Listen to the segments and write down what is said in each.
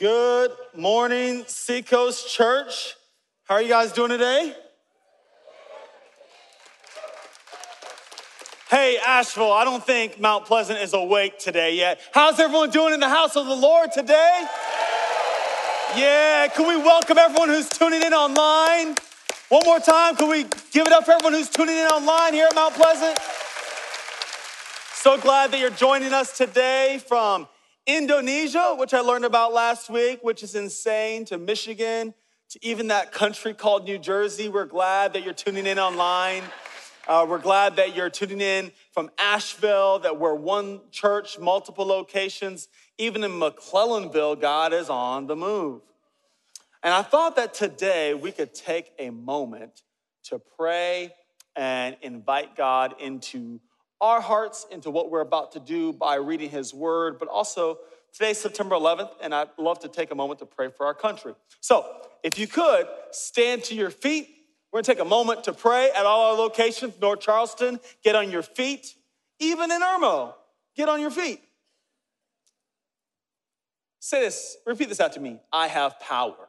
Good morning, Seacoast Church. How are you guys doing today? Hey, Asheville, I don't think Mount Pleasant is awake today yet. How's everyone doing in the house of the Lord today? Yeah, can we welcome everyone who's tuning in online? One more time, can we give it up for everyone who's tuning in online here at Mount Pleasant? So glad that you're joining us today from Indonesia, which I learned about last week, which is insane, to Michigan, to even that country called New Jersey. We're glad that you're tuning in online. Uh, we're glad that you're tuning in from Asheville, that we're one church, multiple locations. Even in McClellanville, God is on the move. And I thought that today we could take a moment to pray and invite God into our hearts, into what we're about to do by reading His Word, but also today's September 11th, and I'd love to take a moment to pray for our country. So, if you could stand to your feet, we're gonna take a moment to pray at all our locations, North Charleston, get on your feet. Even in Irmo, get on your feet. Say this, repeat this out to me I have power.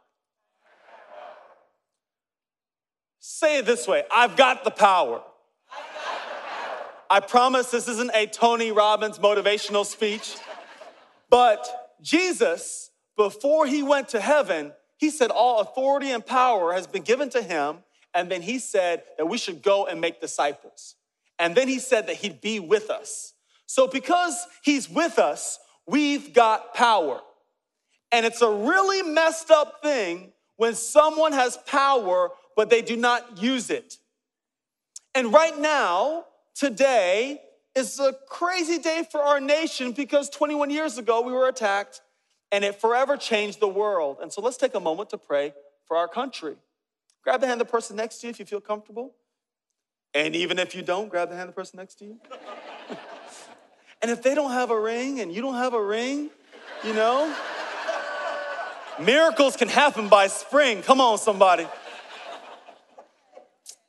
Say it this way I've got the power. I promise this isn't a Tony Robbins motivational speech, but Jesus, before he went to heaven, he said, All authority and power has been given to him. And then he said that we should go and make disciples. And then he said that he'd be with us. So, because he's with us, we've got power. And it's a really messed up thing when someone has power, but they do not use it. And right now, today, is a crazy day for our nation because 21 years ago we were attacked and it forever changed the world. And so let's take a moment to pray for our country. Grab the hand of the person next to you if you feel comfortable. And even if you don't, grab the hand of the person next to you. and if they don't have a ring and you don't have a ring, you know, miracles can happen by spring. Come on, somebody.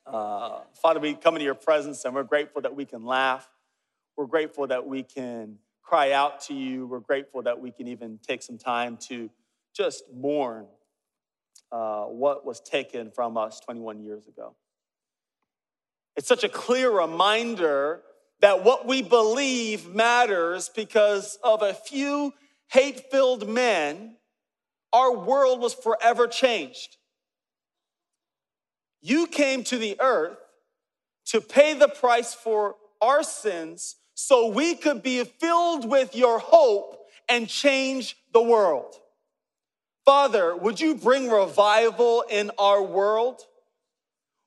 Uh, Father, we come into your presence and we're grateful that we can laugh. We're grateful that we can cry out to you. We're grateful that we can even take some time to just mourn uh, what was taken from us 21 years ago. It's such a clear reminder that what we believe matters because of a few hate filled men, our world was forever changed. You came to the earth to pay the price for our sins so we could be filled with your hope and change the world. Father, would you bring revival in our world?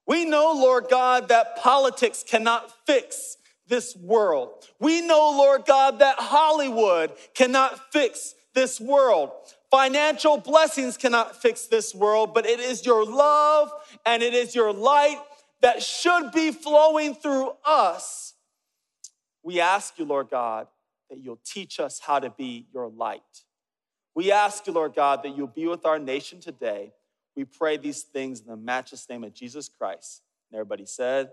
We know, Lord God, that politics cannot fix this world. We know, Lord God, that Hollywood cannot fix this world. Financial blessings cannot fix this world, but it is your love and it is your light that should be flowing through us. We ask you, Lord God, that you'll teach us how to be your light. We ask you, Lord God, that you'll be with our nation today. We pray these things in the matchless name of Jesus Christ. And everybody said,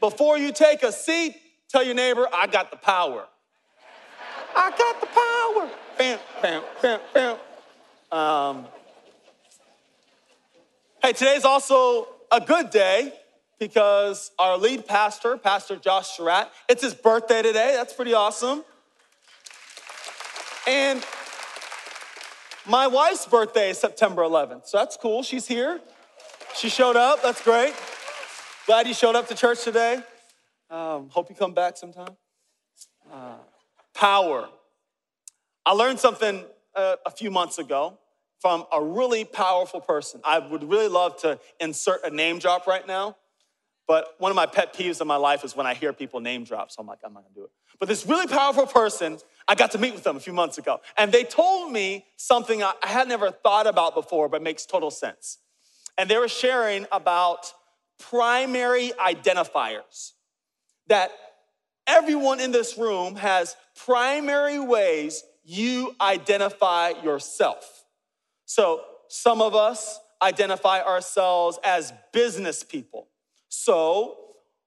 Before you take a seat, tell your neighbor, I got the power. I got the power. Bam, bam, bam, bam. Um, hey, today's also a good day because our lead pastor, Pastor Josh Surratt, it's his birthday today. That's pretty awesome. And my wife's birthday is September 11th, so that's cool. She's here. She showed up. That's great. Glad you showed up to church today. Um, hope you come back sometime. Uh, power. I learned something uh, a few months ago from a really powerful person. I would really love to insert a name drop right now, but one of my pet peeves in my life is when I hear people name drop, so I'm like, I'm not gonna do it. But this really powerful person I got to meet with them a few months ago, and they told me something I had never thought about before, but makes total sense. And they were sharing about primary identifiers that everyone in this room has primary ways you identify yourself. So, some of us identify ourselves as business people. So,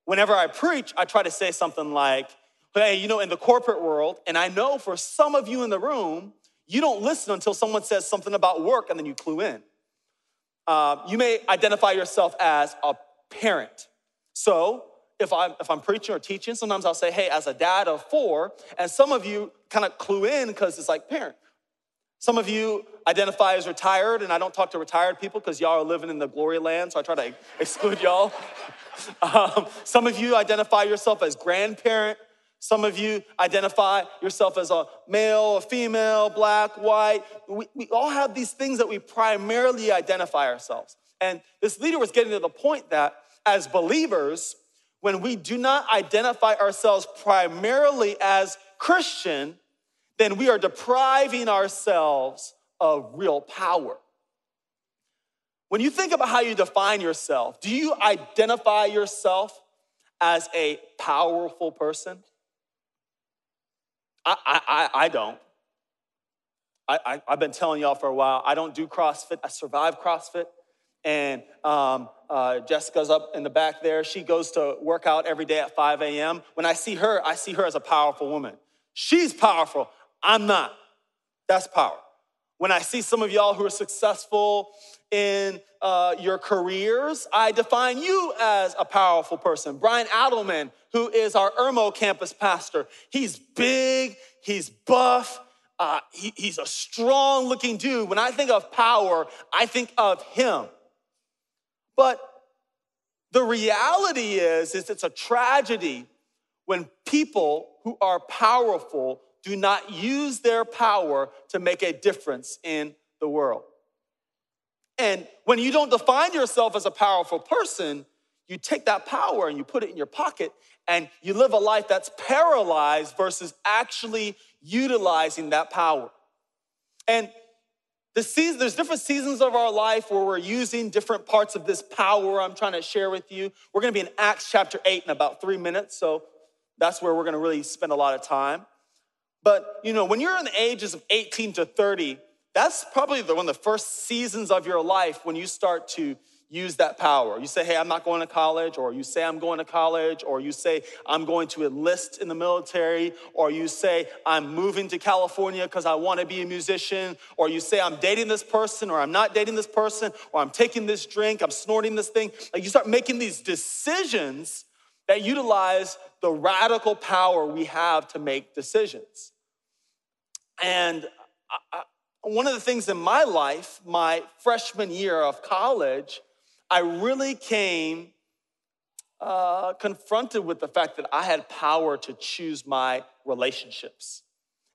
whenever I preach, I try to say something like, hey, you know, in the corporate world, and I know for some of you in the room, You don't listen until someone says something about work and then you clue in. Uh, you may identify yourself as a parent. So if I'm, if I'm preaching or teaching, sometimes I'll say, hey, as a dad of four, and some of you kind of clue in because it's like parent. Some of you identify as retired, and I don't talk to retired people because y'all are living in the glory land, so I try to exclude y'all. Um, some of you identify yourself as grandparent. Some of you identify yourself as a male, a female, black, white. We, we all have these things that we primarily identify ourselves. And this leader was getting to the point that as believers, when we do not identify ourselves primarily as Christian, then we are depriving ourselves of real power. When you think about how you define yourself, do you identify yourself as a powerful person? I, I, I don't. I, have been telling y'all for a while, I don't do CrossFit. I survive CrossFit. And um, uh, Jessica's up in the back there. She goes to work out every day at 5 a.m. When I see her, I see her as a powerful woman. She's powerful. I'm not. That's power. When I see some of y'all who are successful in uh, your careers, I define you as a powerful person. Brian Adelman, who is our Irmo campus pastor, he's big, he's buff, uh, he, he's a strong looking dude. When I think of power, I think of him. But the reality is, is it's a tragedy when people who are powerful do not use their power to make a difference in the world. And when you don't define yourself as a powerful person, you take that power and you put it in your pocket and you live a life that's paralyzed versus actually utilizing that power. And the season, there's different seasons of our life where we're using different parts of this power I'm trying to share with you. We're gonna be in Acts chapter 8 in about three minutes, so that's where we're gonna really spend a lot of time. But you know, when you're in the ages of 18 to 30, that's probably the, one of the first seasons of your life when you start to use that power. You say, hey, I'm not going to college, or you say, I'm going to college, or you say, I'm going to enlist in the military, or you say, I'm moving to California because I want to be a musician, or you say, I'm dating this person, or I'm not dating this person, or I'm taking this drink, I'm snorting this thing. Like you start making these decisions that utilize the radical power we have to make decisions. And I, one of the things in my life, my freshman year of college, I really came uh, confronted with the fact that I had power to choose my relationships.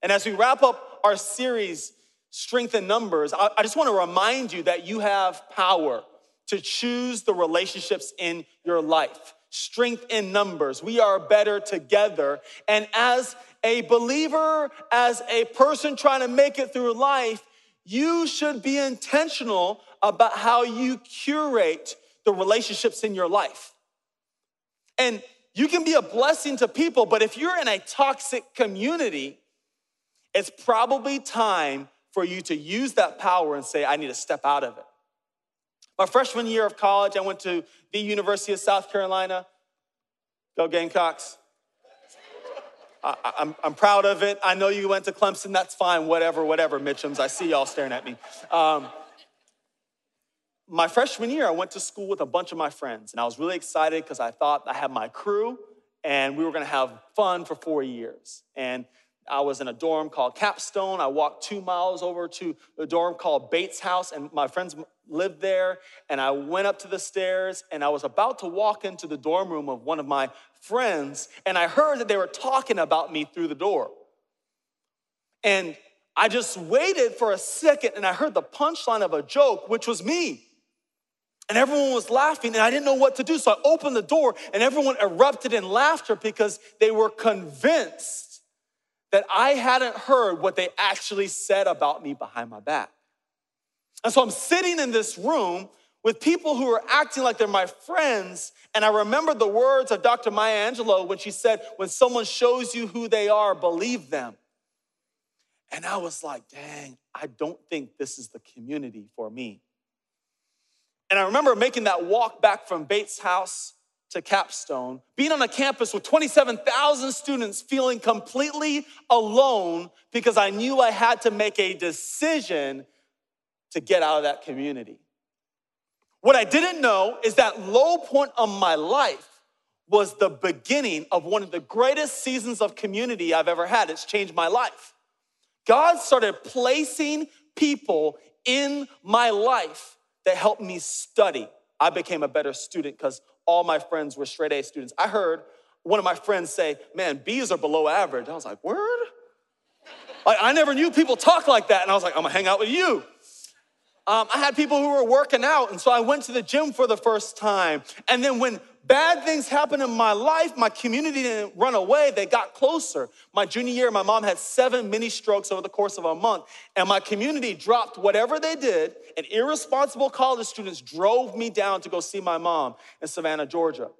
And as we wrap up our series, Strength in Numbers, I, I just want to remind you that you have power to choose the relationships in your life strength in numbers. We are better together. And as a believer, as a person trying to make it through life, you should be intentional about how you curate the relationships in your life. And you can be a blessing to people, but if you're in a toxic community, it's probably time for you to use that power and say, I need to step out of it. My freshman year of college, I went to the University of South Carolina. Go Gamecocks. I, am I'm, I'm proud of it. I know you went to Clemson. That's fine. Whatever, whatever, Mitchums. I see y'all staring at me. Um, my freshman year, I went to school with a bunch of my friends, and I was really excited because I thought I had my crew and we were gonna have fun for four years. And I was in a dorm called Capstone. I walked two miles over to a dorm called Bates House, and my friends lived there. And I went up to the stairs, and I was about to walk into the dorm room of one of my friends, and I heard that they were talking about me through the door. And I just waited for a second, and I heard the punchline of a joke, which was me. And everyone was laughing, and I didn't know what to do. So I opened the door, and everyone erupted in laughter because they were convinced that I hadn't heard what they actually said about me behind my back. And so I'm sitting in this room with people who are acting like they're my friends. And I remember the words of Dr. Maya Angelou when she said, When someone shows you who they are, believe them. And I was like, dang, I don't think this is the community for me. And I remember making that walk back from Bates' house to Capstone, being on a campus with 27,000 students, feeling completely alone because I knew I had to make a decision to get out of that community. What I didn't know is that low point of my life was the beginning of one of the greatest seasons of community I've ever had. It's changed my life. God started placing people in my life that helped me study. I became a better student because all my friends were straight A students. I heard one of my friends say, Man, B's are below average. I was like, Word? Like, I never knew people talk like that. And I was like, I'm gonna hang out with you. Um, I had people who were working out, and so I went to the gym for the first time. And then when bad things happened in my life, my community didn't run away, they got closer. My junior year, my mom had seven mini strokes over the course of a month, and my community dropped whatever they did, and irresponsible college students drove me down to go see my mom in Savannah, Georgia.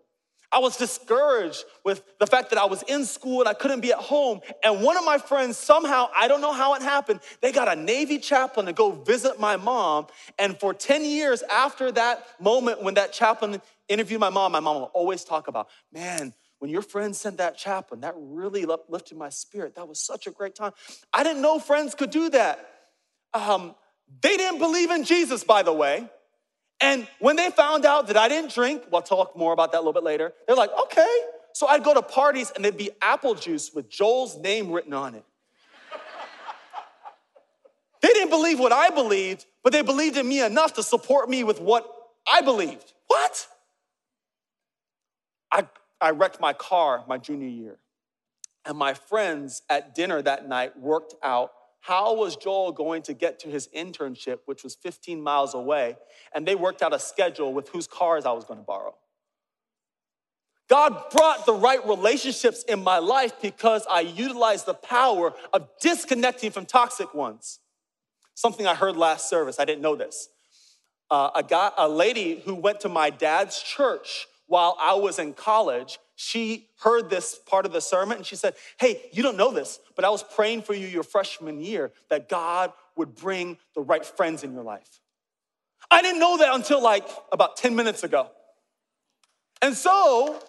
I was discouraged with the fact that I was in school and I couldn't be at home. And one of my friends, somehow, I don't know how it happened, they got a Navy chaplain to go visit my mom. And for 10 years after that moment when that chaplain interviewed my mom, my mom will always talk about, man, when your friend sent that chaplain, that really lifted my spirit. That was such a great time. I didn't know friends could do that. Um, they didn't believe in Jesus, by the way. And when they found out that I didn't drink, we'll talk more about that a little bit later, they're like, okay. So I'd go to parties and there'd be apple juice with Joel's name written on it. they didn't believe what I believed, but they believed in me enough to support me with what I believed. What? I, I wrecked my car my junior year. And my friends at dinner that night worked out how was Joel going to get to his internship, which was 15 miles away? And they worked out a schedule with whose cars I was going to borrow. God brought the right relationships in my life because I utilized the power of disconnecting from toxic ones. Something I heard last service, I didn't know this. Uh, a, guy, a lady who went to my dad's church while I was in college she heard this part of the sermon and she said, Hey, you don't know this, but I was praying for you your freshman year that God would bring the right friends in your life. I didn't know that until like about 10 minutes ago. And so,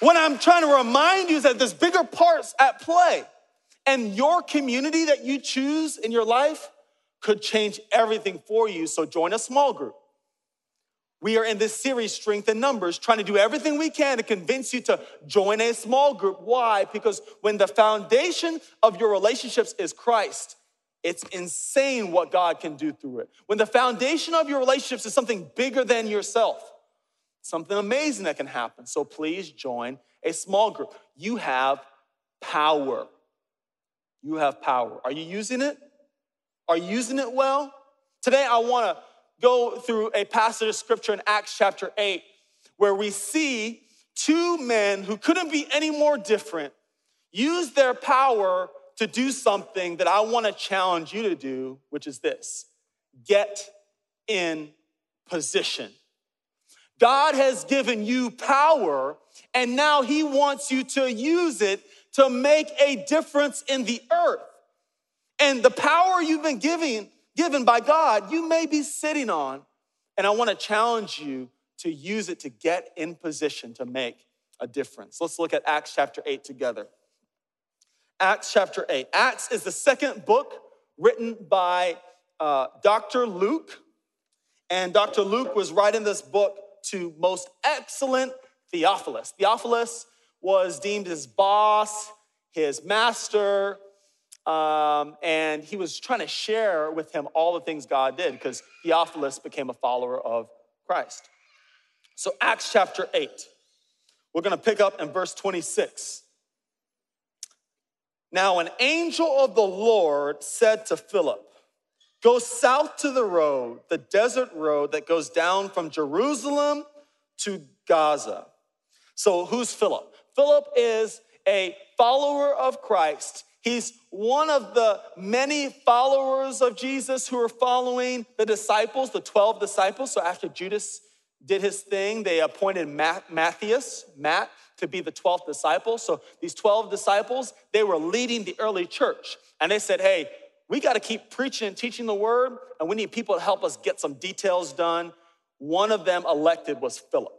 what I'm trying to remind you is that there's bigger parts at play. And your community that you choose in your life could change everything for you. So, join a small group. We are in this series, Strength in Numbers, trying to do everything we can to convince you to join a small group. Why? Because when the foundation of your relationships is Christ, it's insane what God can do through it. When the foundation of your relationships is something bigger than yourself, something amazing that can happen. So please join a small group. You have power. You have power. Are you using it? Are you using it well? Today, I want to go through a passage of scripture in Acts chapter 8 where we see two men who couldn't be any more different use their power to do something that I want to challenge you to do, which is this get in position. God has given you power, and now He wants you to use it to make a difference in the earth. And the power you've been giving given by God, you may be sitting on. And I want to challenge you to use it to get in position to make a difference. Let's look at Acts chapter 8 together. Acts chapter 8. Acts is the second book written by uh, Dr. Luke. And Dr. Luke was writing this book to most excellent Theophilus. Theophilus was deemed his boss, his master, um, and he was trying to share with him all the things God did because Theophilus became a follower of Christ. So, Acts chapter 8, we're going to pick up in verse 26. Now, an angel of the Lord said to Philip, Go south to the road, the desert road that goes down from Jerusalem to Gaza. So, who's Philip? Philip is a follower of Christ He's one of the many followers of Jesus who are following the disciples, the 12 disciples. So after Judas did his thing, they appointed Matthias, Matt, to be the 12th disciple. So these 12 disciples, they were leading the early church. And they said, hey, we got to keep preaching and teaching the word, and we need people to help us get some details done. One of them elected was Philip.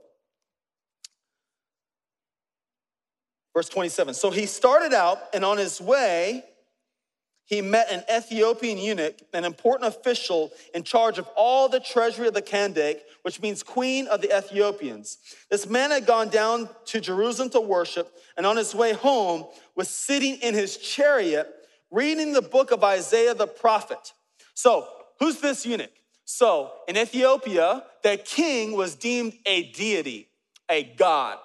Verse 27. So he started out, and on his way, he met an Ethiopian eunuch, an important official in charge of all the treasury of the Kandake, which means queen of the Ethiopians. This man had gone down to Jerusalem to worship, and on his way home was sitting in his chariot reading the book of Isaiah the prophet. So, who's this eunuch? So, in Ethiopia, the king was deemed a deity, a god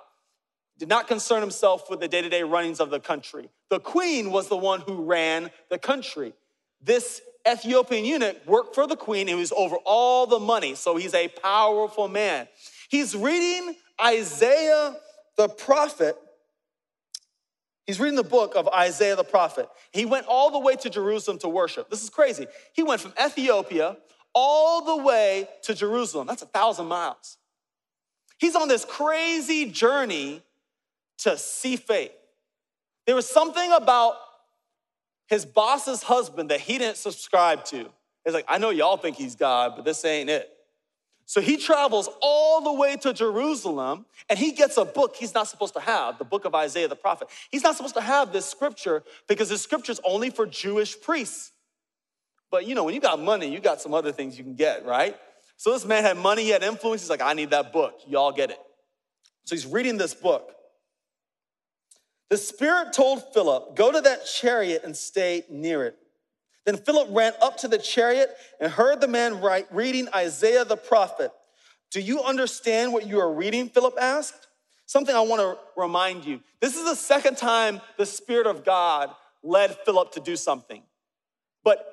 did not concern himself with the day to day runnings of the country. The queen was the one who ran the country. This Ethiopian eunuch worked for the queen and was over all the money, so he's a powerful man. He's reading Isaiah the prophet. He's reading the book of Isaiah the prophet. He went all the way to Jerusalem to worship. This is crazy. He went from Ethiopia all the way to Jerusalem. That's a thousand miles. He's on this crazy journey to see faith. There was something about his boss's husband that he didn't subscribe to. It's like, I know y'all think he's God, but this ain't it. So he travels all the way to Jerusalem and he gets a book he's not supposed to have, the book of Isaiah the prophet. He's not supposed to have this scripture because this scripture is only for Jewish priests. But you know, when you got money, you got some other things you can get, right? So this man had money, he had influence. He's like, I need that book. Y'all get it. So he's reading this book. The Spirit told Philip, Go to that chariot and stay near it. Then Philip ran up to the chariot and heard the man write, reading Isaiah the prophet. Do you understand what you are reading? Philip asked. Something I want to remind you. This is the second time the Spirit of God led Philip to do something. But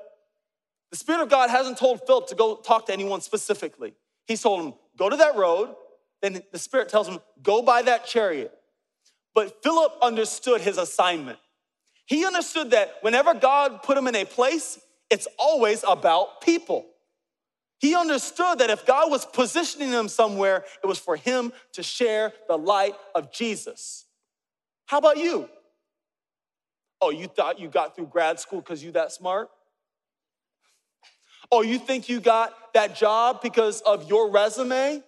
the Spirit of God hasn't told Philip to go talk to anyone specifically. He's told him, go to that road. Then the Spirit tells him, go by that chariot. But Philip understood his assignment. He understood that whenever God put him in a place, it's always about people. He understood that if God was positioning him somewhere, it was for him to share the light of Jesus. How about you? Oh, you thought you got through grad school because you that smart? Oh, you think you got that job because of your resume?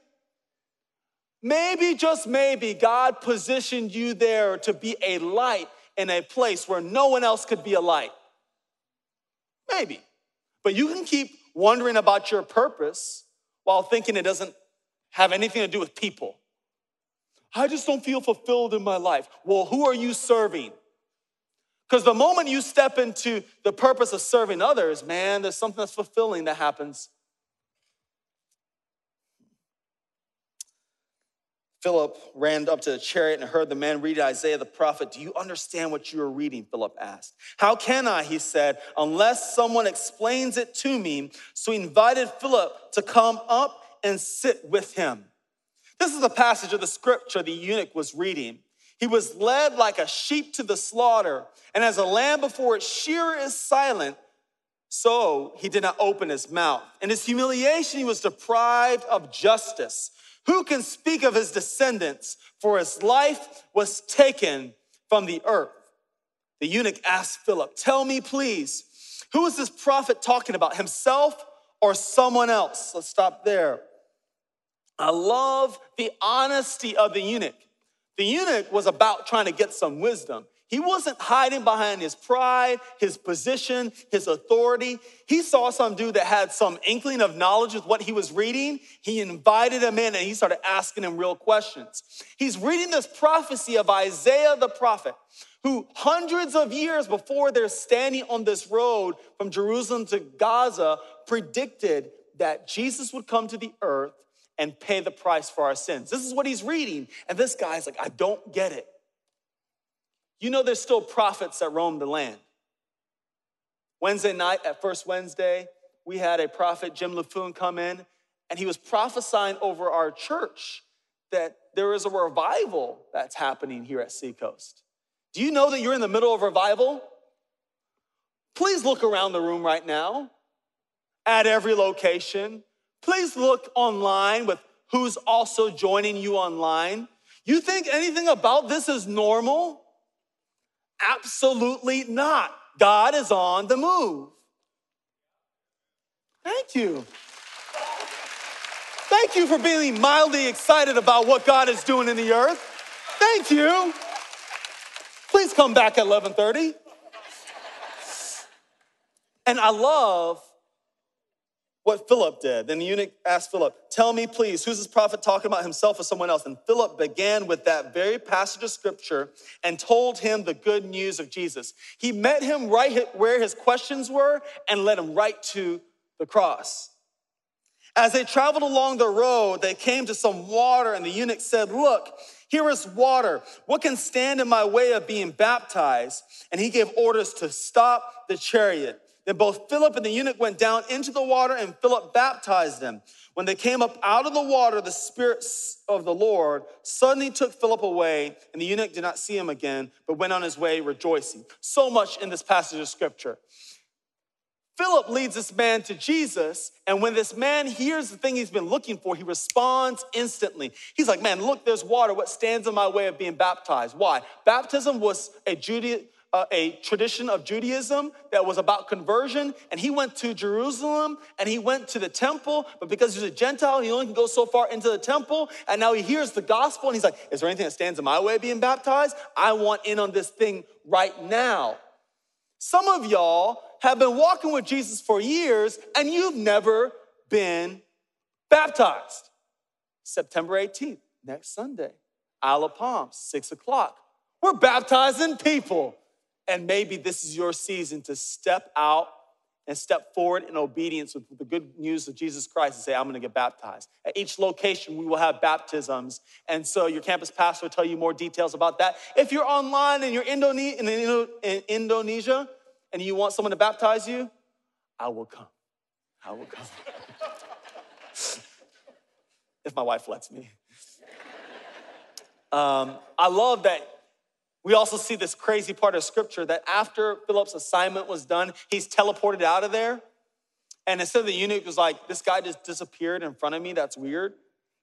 Maybe, just maybe, God positioned you there to be a light in a place where no one else could be a light. Maybe. But you can keep wondering about your purpose while thinking it doesn't have anything to do with people. I just don't feel fulfilled in my life. Well, who are you serving? Because the moment you step into the purpose of serving others, man, there's something that's fulfilling that happens Philip ran up to the chariot and heard the man read Isaiah the prophet. Do you understand what you are reading? Philip asked. How can I, he said, unless someone explains it to me? So he invited Philip to come up and sit with him. This is a passage of the scripture the eunuch was reading. He was led like a sheep to the slaughter, and as a lamb before its shearer is silent, so he did not open his mouth. In his humiliation, he was deprived of justice. Who can speak of his descendants? For his life was taken from the earth. The eunuch asked Philip, Tell me, please, who is this prophet talking about, himself or someone else? Let's stop there. I love the honesty of the eunuch. The eunuch was about trying to get some wisdom. He wasn't hiding behind his pride, his position, his authority. He saw some dude that had some inkling of knowledge with what he was reading. He invited him in and he started asking him real questions. He's reading this prophecy of Isaiah the prophet, who hundreds of years before they're standing on this road from Jerusalem to Gaza predicted that Jesus would come to the earth and pay the price for our sins. This is what he's reading. And this guy's like, I don't get it. You know, there's still prophets that roam the land. Wednesday night at First Wednesday, we had a prophet, Jim Laffoon, come in, and he was prophesying over our church that there is a revival that's happening here at Seacoast. Do you know that you're in the middle of revival? Please look around the room right now at every location. Please look online with who's also joining you online. You think anything about this is normal? Absolutely not. God is on the move. Thank you. Thank you for being mildly excited about what God is doing in the earth. Thank you. Please come back at 11:30. And I love what Philip did. Then the eunuch asked Philip, Tell me, please, who's this prophet talking about himself or someone else? And Philip began with that very passage of scripture and told him the good news of Jesus. He met him right where his questions were and led him right to the cross. As they traveled along the road, they came to some water, and the eunuch said, Look, here is water. What can stand in my way of being baptized? And he gave orders to stop the chariot. Then both Philip and the eunuch went down into the water, and Philip baptized them. When they came up out of the water, the Spirit of the Lord suddenly took Philip away, and the eunuch did not see him again, but went on his way rejoicing. So much in this passage of scripture. Philip leads this man to Jesus, and when this man hears the thing he's been looking for, he responds instantly. He's like, Man, look, there's water. What stands in my way of being baptized? Why? Baptism was a Judaism uh, a tradition of Judaism that was about conversion, and he went to Jerusalem and he went to the temple, but because he's a Gentile, he only can go so far into the temple. And now he hears the gospel and he's like, Is there anything that stands in my way of being baptized? I want in on this thing right now. Some of y'all have been walking with Jesus for years and you've never been baptized. September 18th, next Sunday, Isle of Palms, six o'clock. We're baptizing people. And maybe this is your season to step out and step forward in obedience with the good news of Jesus Christ and say, I'm gonna get baptized. At each location, we will have baptisms. And so your campus pastor will tell you more details about that. If you're online and you're in Indonesia and you want someone to baptize you, I will come. I will come. if my wife lets me. Um, I love that we also see this crazy part of scripture that after Philip's assignment was done, he's teleported out of there. And instead of the eunuch was like, this guy just disappeared in front of me, that's weird.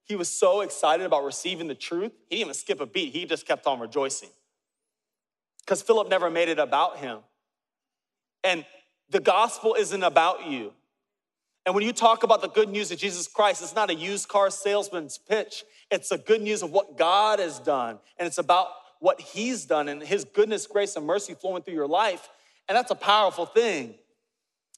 He was so excited about receiving the truth, he didn't even skip a beat. He just kept on rejoicing. Because Philip never made it about him. And the gospel isn't about you. And when you talk about the good news of Jesus Christ, it's not a used car salesman's pitch. It's the good news of what God has done. And it's about what he's done and his goodness, grace, and mercy flowing through your life. And that's a powerful thing.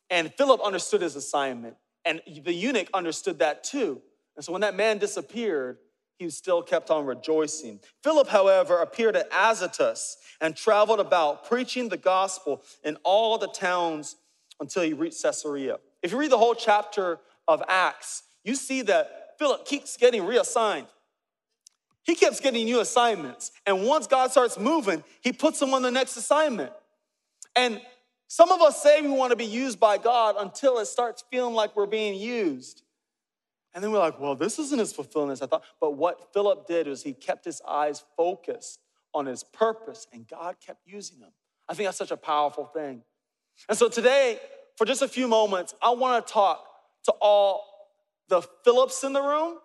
And Philip understood his assignment, and the eunuch understood that too. And so when that man disappeared, he still kept on rejoicing. Philip, however, appeared at Azotus and traveled about preaching the gospel in all the towns until he reached Caesarea. If you read the whole chapter of Acts, you see that Philip keeps getting reassigned. He keeps getting new assignments. And once God starts moving, he puts them on the next assignment. And some of us say we want to be used by God until it starts feeling like we're being used. And then we're like, well, this isn't as fulfilling as I thought. But what Philip did was he kept his eyes focused on his purpose, and God kept using him. I think that's such a powerful thing. And so today, for just a few moments, I want to talk to all the Philips in the room.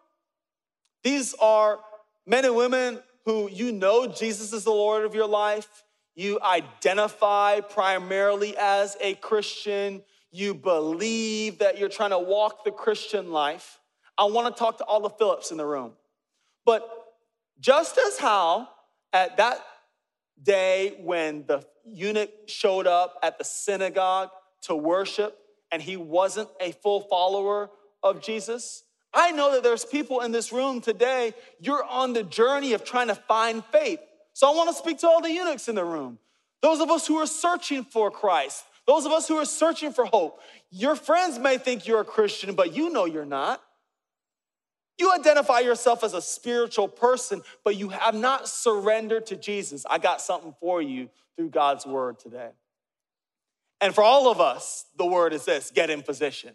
These are Men and women who you know Jesus is the Lord of your life, you identify primarily as a Christian, you believe that you're trying to walk the Christian life. I want to talk to all the Philips in the room. But just as how at that day when the eunuch showed up at the synagogue to worship and he wasn't a full follower of Jesus, I know that there's people in this room today, you're on the journey of trying to find faith. So I want to speak to all the eunuchs in the room. Those of us who are searching for Christ, those of us who are searching for hope. Your friends may think you're a Christian, but you know you're not. You identify yourself as a spiritual person, but you have not surrendered to Jesus. I got something for you through God's word today. And for all of us, the word is this get in position.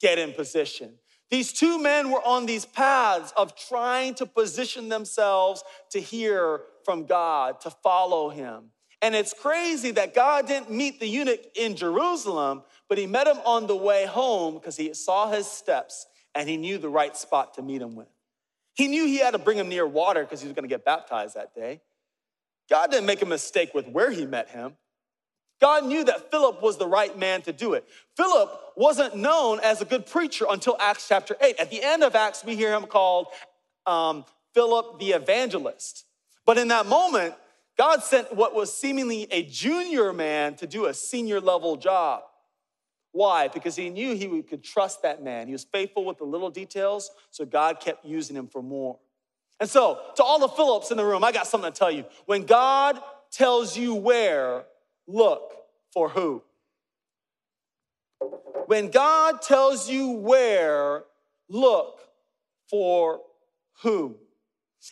Get in position. These two men were on these paths of trying to position themselves to hear from God, to follow him. And it's crazy that God didn't meet the eunuch in Jerusalem, but he met him on the way home because he saw his steps and he knew the right spot to meet him with. He knew he had to bring him near water because he was going to get baptized that day. God didn't make a mistake with where he met him. God knew that Philip was the right man to do it. Philip wasn't known as a good preacher until Acts chapter 8. At the end of Acts, we hear him called um, Philip the evangelist. But in that moment, God sent what was seemingly a junior man to do a senior level job. Why? Because he knew he could trust that man. He was faithful with the little details, so God kept using him for more. And so, to all the Philips in the room, I got something to tell you. When God tells you where, look for who. When God tells you where, look for who.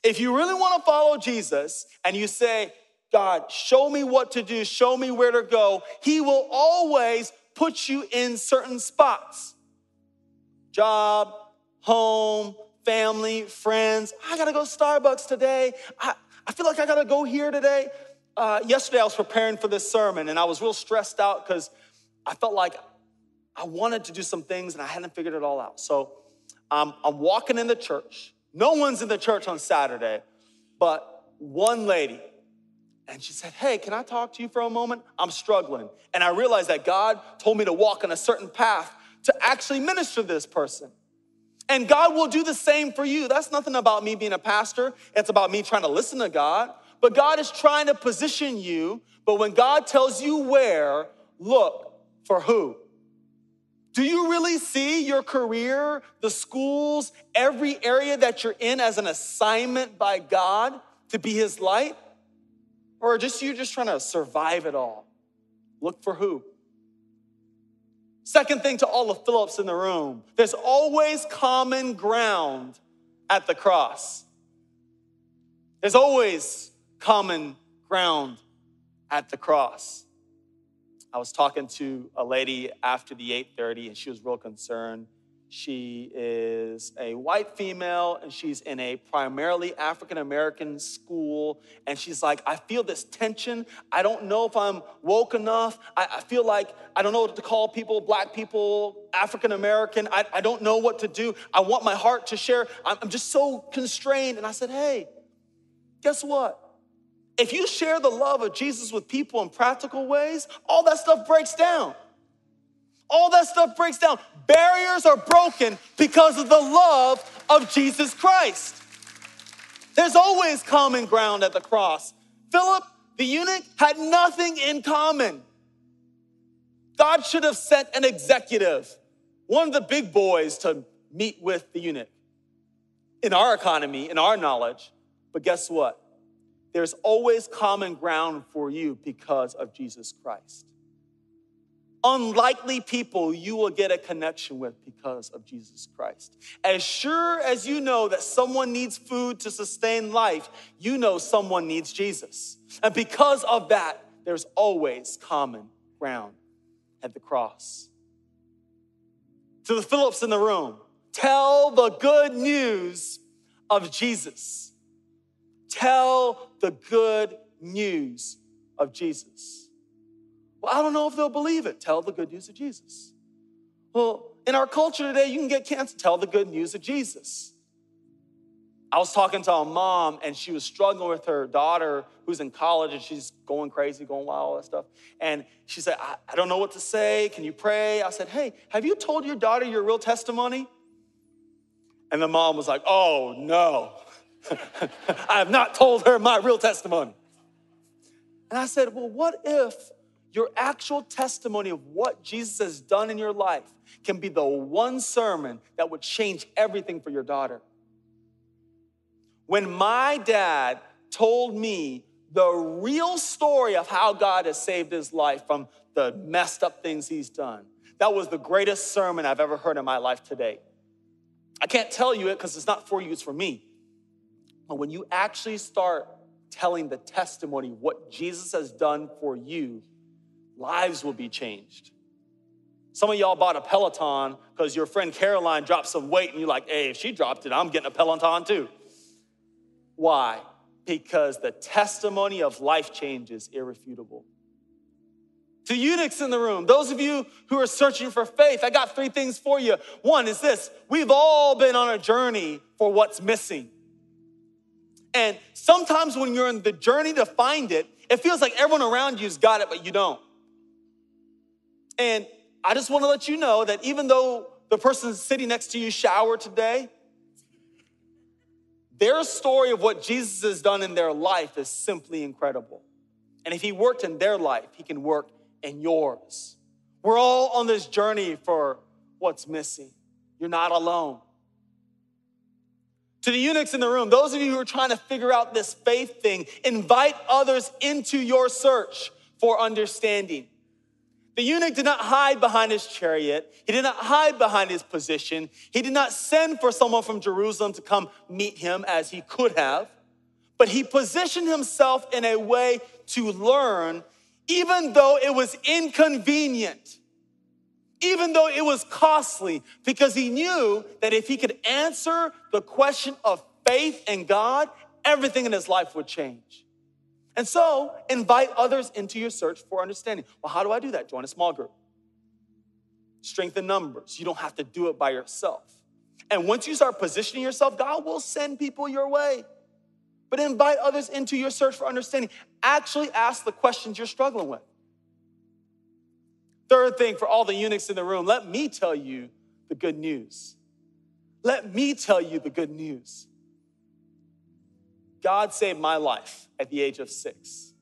If you really want to follow Jesus and you say, God, show me what to do, show me where to go, He will always put you in certain spots job, home, family, friends. I gotta go Starbucks today. I, I feel like I gotta go here today. Uh, yesterday, I was preparing for this sermon and I was real stressed out because I felt like I wanted to do some things and I hadn't figured it all out. So um, I'm walking in the church. No one's in the church on Saturday, but one lady. And she said, Hey, can I talk to you for a moment? I'm struggling. And I realized that God told me to walk on a certain path to actually minister to this person. And God will do the same for you. That's nothing about me being a pastor, it's about me trying to listen to God. But God is trying to position you. But when God tells you where, look for who. Do you really see your career, the schools, every area that you're in as an assignment by God to be His light? Or just you just trying to survive it all? Look for who? Second thing to all the Philips in the room, there's always common ground at the cross. There's always common ground at the cross. I was talking to a lady after the 8:30 and she was real concerned. She is a white female and she's in a primarily African American school. And she's like, I feel this tension. I don't know if I'm woke enough. I, I feel like I don't know what to call people, black people, African American. I, I don't know what to do. I want my heart to share. I'm, I'm just so constrained. And I said, Hey, guess what? If you share the love of Jesus with people in practical ways, all that stuff breaks down. All that stuff breaks down. Barriers are broken because of the love of Jesus Christ. There's always common ground at the cross. Philip, the eunuch, had nothing in common. God should have sent an executive, one of the big boys, to meet with the eunuch. In our economy, in our knowledge, but guess what? There's always common ground for you because of Jesus Christ. Unlikely people you will get a connection with because of Jesus Christ. As sure as you know that someone needs food to sustain life, you know someone needs Jesus. And because of that, there's always common ground at the cross. To the Philips in the room, tell the good news of Jesus. Tell the good news of Jesus. Well, I don't know if they'll believe it. Tell the good news of Jesus. Well, in our culture today, you can get cancer. Tell the good news of Jesus. I was talking to a mom, and she was struggling with her daughter who's in college, and she's going crazy, going wild, all that stuff. And she said, I, I don't know what to say. Can you pray? I said, Hey, have you told your daughter your real testimony? And the mom was like, Oh, no. I have not told her my real testimony. And I said, Well, what if your actual testimony of what Jesus has done in your life can be the one sermon that would change everything for your daughter? When my dad told me the real story of how God has saved his life from the messed up things he's done, that was the greatest sermon I've ever heard in my life today. I can't tell you it because it's not for you, it's for me. But when you actually start telling the testimony what Jesus has done for you, lives will be changed. Some of y'all bought a Peloton because your friend Caroline dropped some weight and you're like, hey, if she dropped it, I'm getting a Peloton too. Why? Because the testimony of life change is irrefutable. To eunuchs in the room, those of you who are searching for faith, I got three things for you. One is this we've all been on a journey for what's missing. And sometimes when you're in the journey to find it, it feels like everyone around you's got it, but you don't. And I just want to let you know that even though the person sitting next to you showered today, their story of what Jesus has done in their life is simply incredible. And if he worked in their life, he can work in yours. We're all on this journey for what's missing. You're not alone. To the eunuchs in the room, those of you who are trying to figure out this faith thing, invite others into your search for understanding. The eunuch did not hide behind his chariot. He did not hide behind his position. He did not send for someone from Jerusalem to come meet him as he could have, but he positioned himself in a way to learn, even though it was inconvenient, even though it was costly, because he knew that if he could answer the question of faith in God, everything in his life would change. And so invite others into your search for understanding. Well, how do I do that? Join a small group. Strength in numbers. You don't have to do it by yourself. And once you start positioning yourself, God will send people your way. But invite others into your search for understanding. Actually ask the questions you're struggling with. Third thing for all the eunuchs in the room, let me tell you the good news. Let me tell you the good news. God saved my life at the age of six.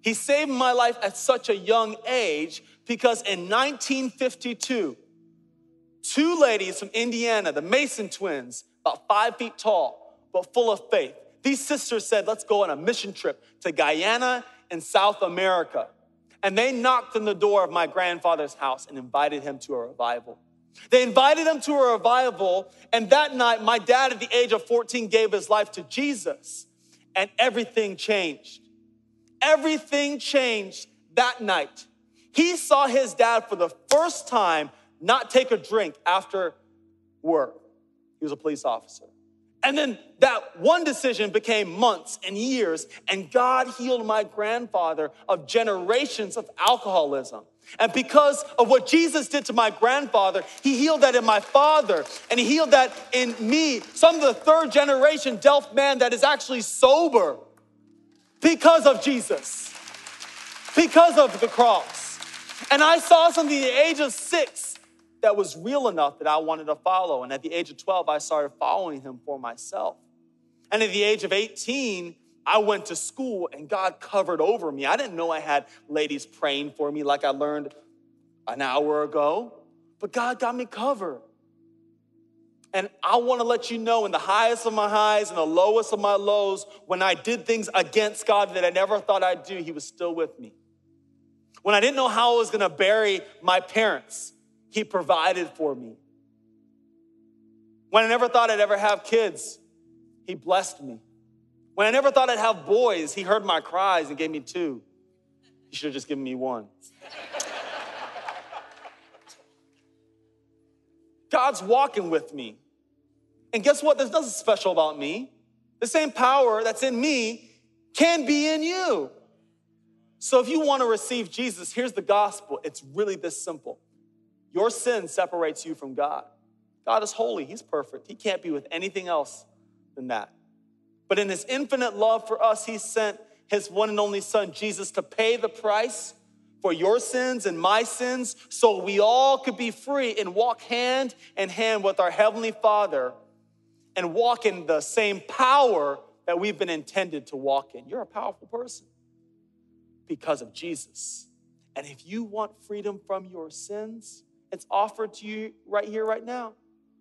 He saved my life at such a young age because in 1952, two ladies from Indiana, the Mason twins, about five feet tall, but full of faith, these sisters said, Let's go on a mission trip to Guyana in South America. And they knocked on the door of my grandfather's house and invited him to a revival. They invited him to a revival, and that night, my dad, at the age of 14, gave his life to Jesus and everything changed. Everything changed that night. He saw his dad for the first time not take a drink after work. He was a police officer. And then that one decision became months and years, and God healed my grandfather of generations of alcoholism. And because of what Jesus did to my grandfather, he healed that in my father, and he healed that in me. Some of the third generation Delft man that is actually sober because of Jesus, because of the cross. And I saw something at the age of six that was real enough that I wanted to follow. And at the age of 12, I started following him for myself. And at the age of 18, I went to school and God covered over me. I didn't know I had ladies praying for me like I learned an hour ago, but God got me covered. And I want to let you know in the highest of my highs and the lowest of my lows, when I did things against God that I never thought I'd do, He was still with me. When I didn't know how I was going to bury my parents, He provided for me. When I never thought I'd ever have kids, He blessed me. When I never thought I'd have boys, he heard my cries and gave me two. He should have just given me one. God's walking with me. And guess what? There's nothing special about me. The same power that's in me can be in you. So if you want to receive Jesus, here's the gospel. It's really this simple. Your sin separates you from God. God is holy, He's perfect. He can't be with anything else than that. But in his infinite love for us, he sent his one and only son, Jesus, to pay the price for your sins and my sins so we all could be free and walk hand in hand with our Heavenly Father and walk in the same power that we've been intended to walk in. You're a powerful person because of Jesus. And if you want freedom from your sins, it's offered to you right here, right now.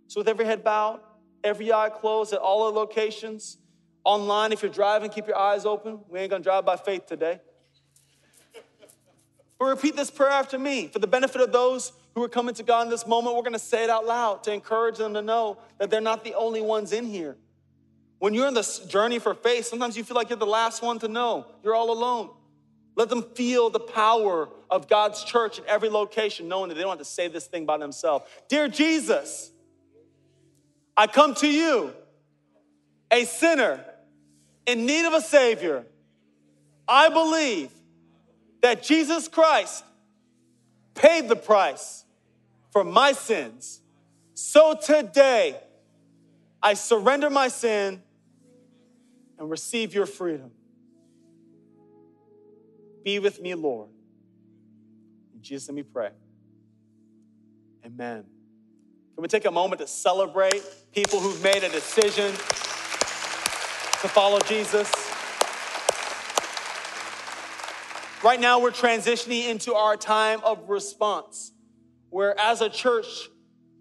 So, with every head bowed, every eye closed at all our locations, Online, if you're driving, keep your eyes open. We ain't gonna drive by faith today. But repeat this prayer after me. For the benefit of those who are coming to God in this moment, we're gonna say it out loud to encourage them to know that they're not the only ones in here. When you're in this journey for faith, sometimes you feel like you're the last one to know. You're all alone. Let them feel the power of God's church in every location, knowing that they don't have to say this thing by themselves. Dear Jesus, I come to you, a sinner in need of a Savior, I believe that Jesus Christ paid the price for my sins. So today, I surrender my sin and receive your freedom. Be with me, Lord. In Jesus, let me pray. Amen. Can we take a moment to celebrate people who've made a decision to follow Jesus? Right now, we're transitioning into our time of response, where as a church,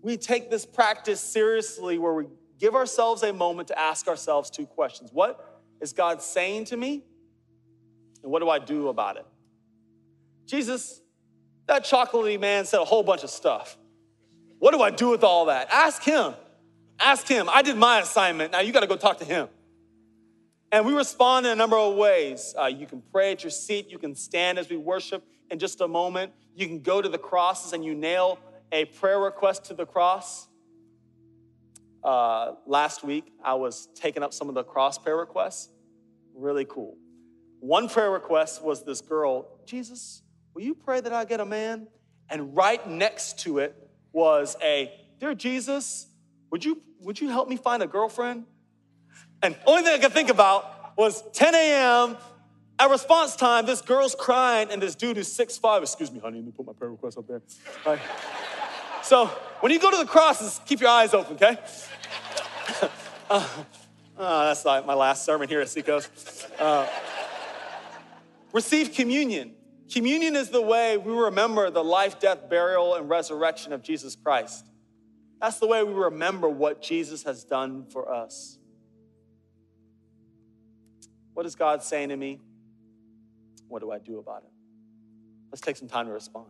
we take this practice seriously, where we give ourselves a moment to ask ourselves two questions What is God saying to me? And what do I do about it? Jesus, that chocolatey man said a whole bunch of stuff. What do I do with all that? Ask him. Ask him. I did my assignment. Now you got to go talk to him. And we respond in a number of ways. Uh, you can pray at your seat, you can stand as we worship in just a moment. You can go to the crosses and you nail a prayer request to the cross. Uh, last week, I was taking up some of the cross prayer requests. Really cool. One prayer request was this girl, Jesus, will you pray that I get a man? And right next to it was a, Dear Jesus, would you, would you help me find a girlfriend? And only thing I could think about was 10 a.m. At response time, this girl's crying, and this dude who's 6'5, excuse me, honey, let me put my prayer request up there. Right. So when you go to the crosses, keep your eyes open, okay? uh, uh, that's like my last sermon here at Seacoast. Uh, receive communion. Communion is the way we remember the life, death, burial, and resurrection of Jesus Christ. That's the way we remember what Jesus has done for us. What is God saying to me? What do I do about it? Let's take some time to respond.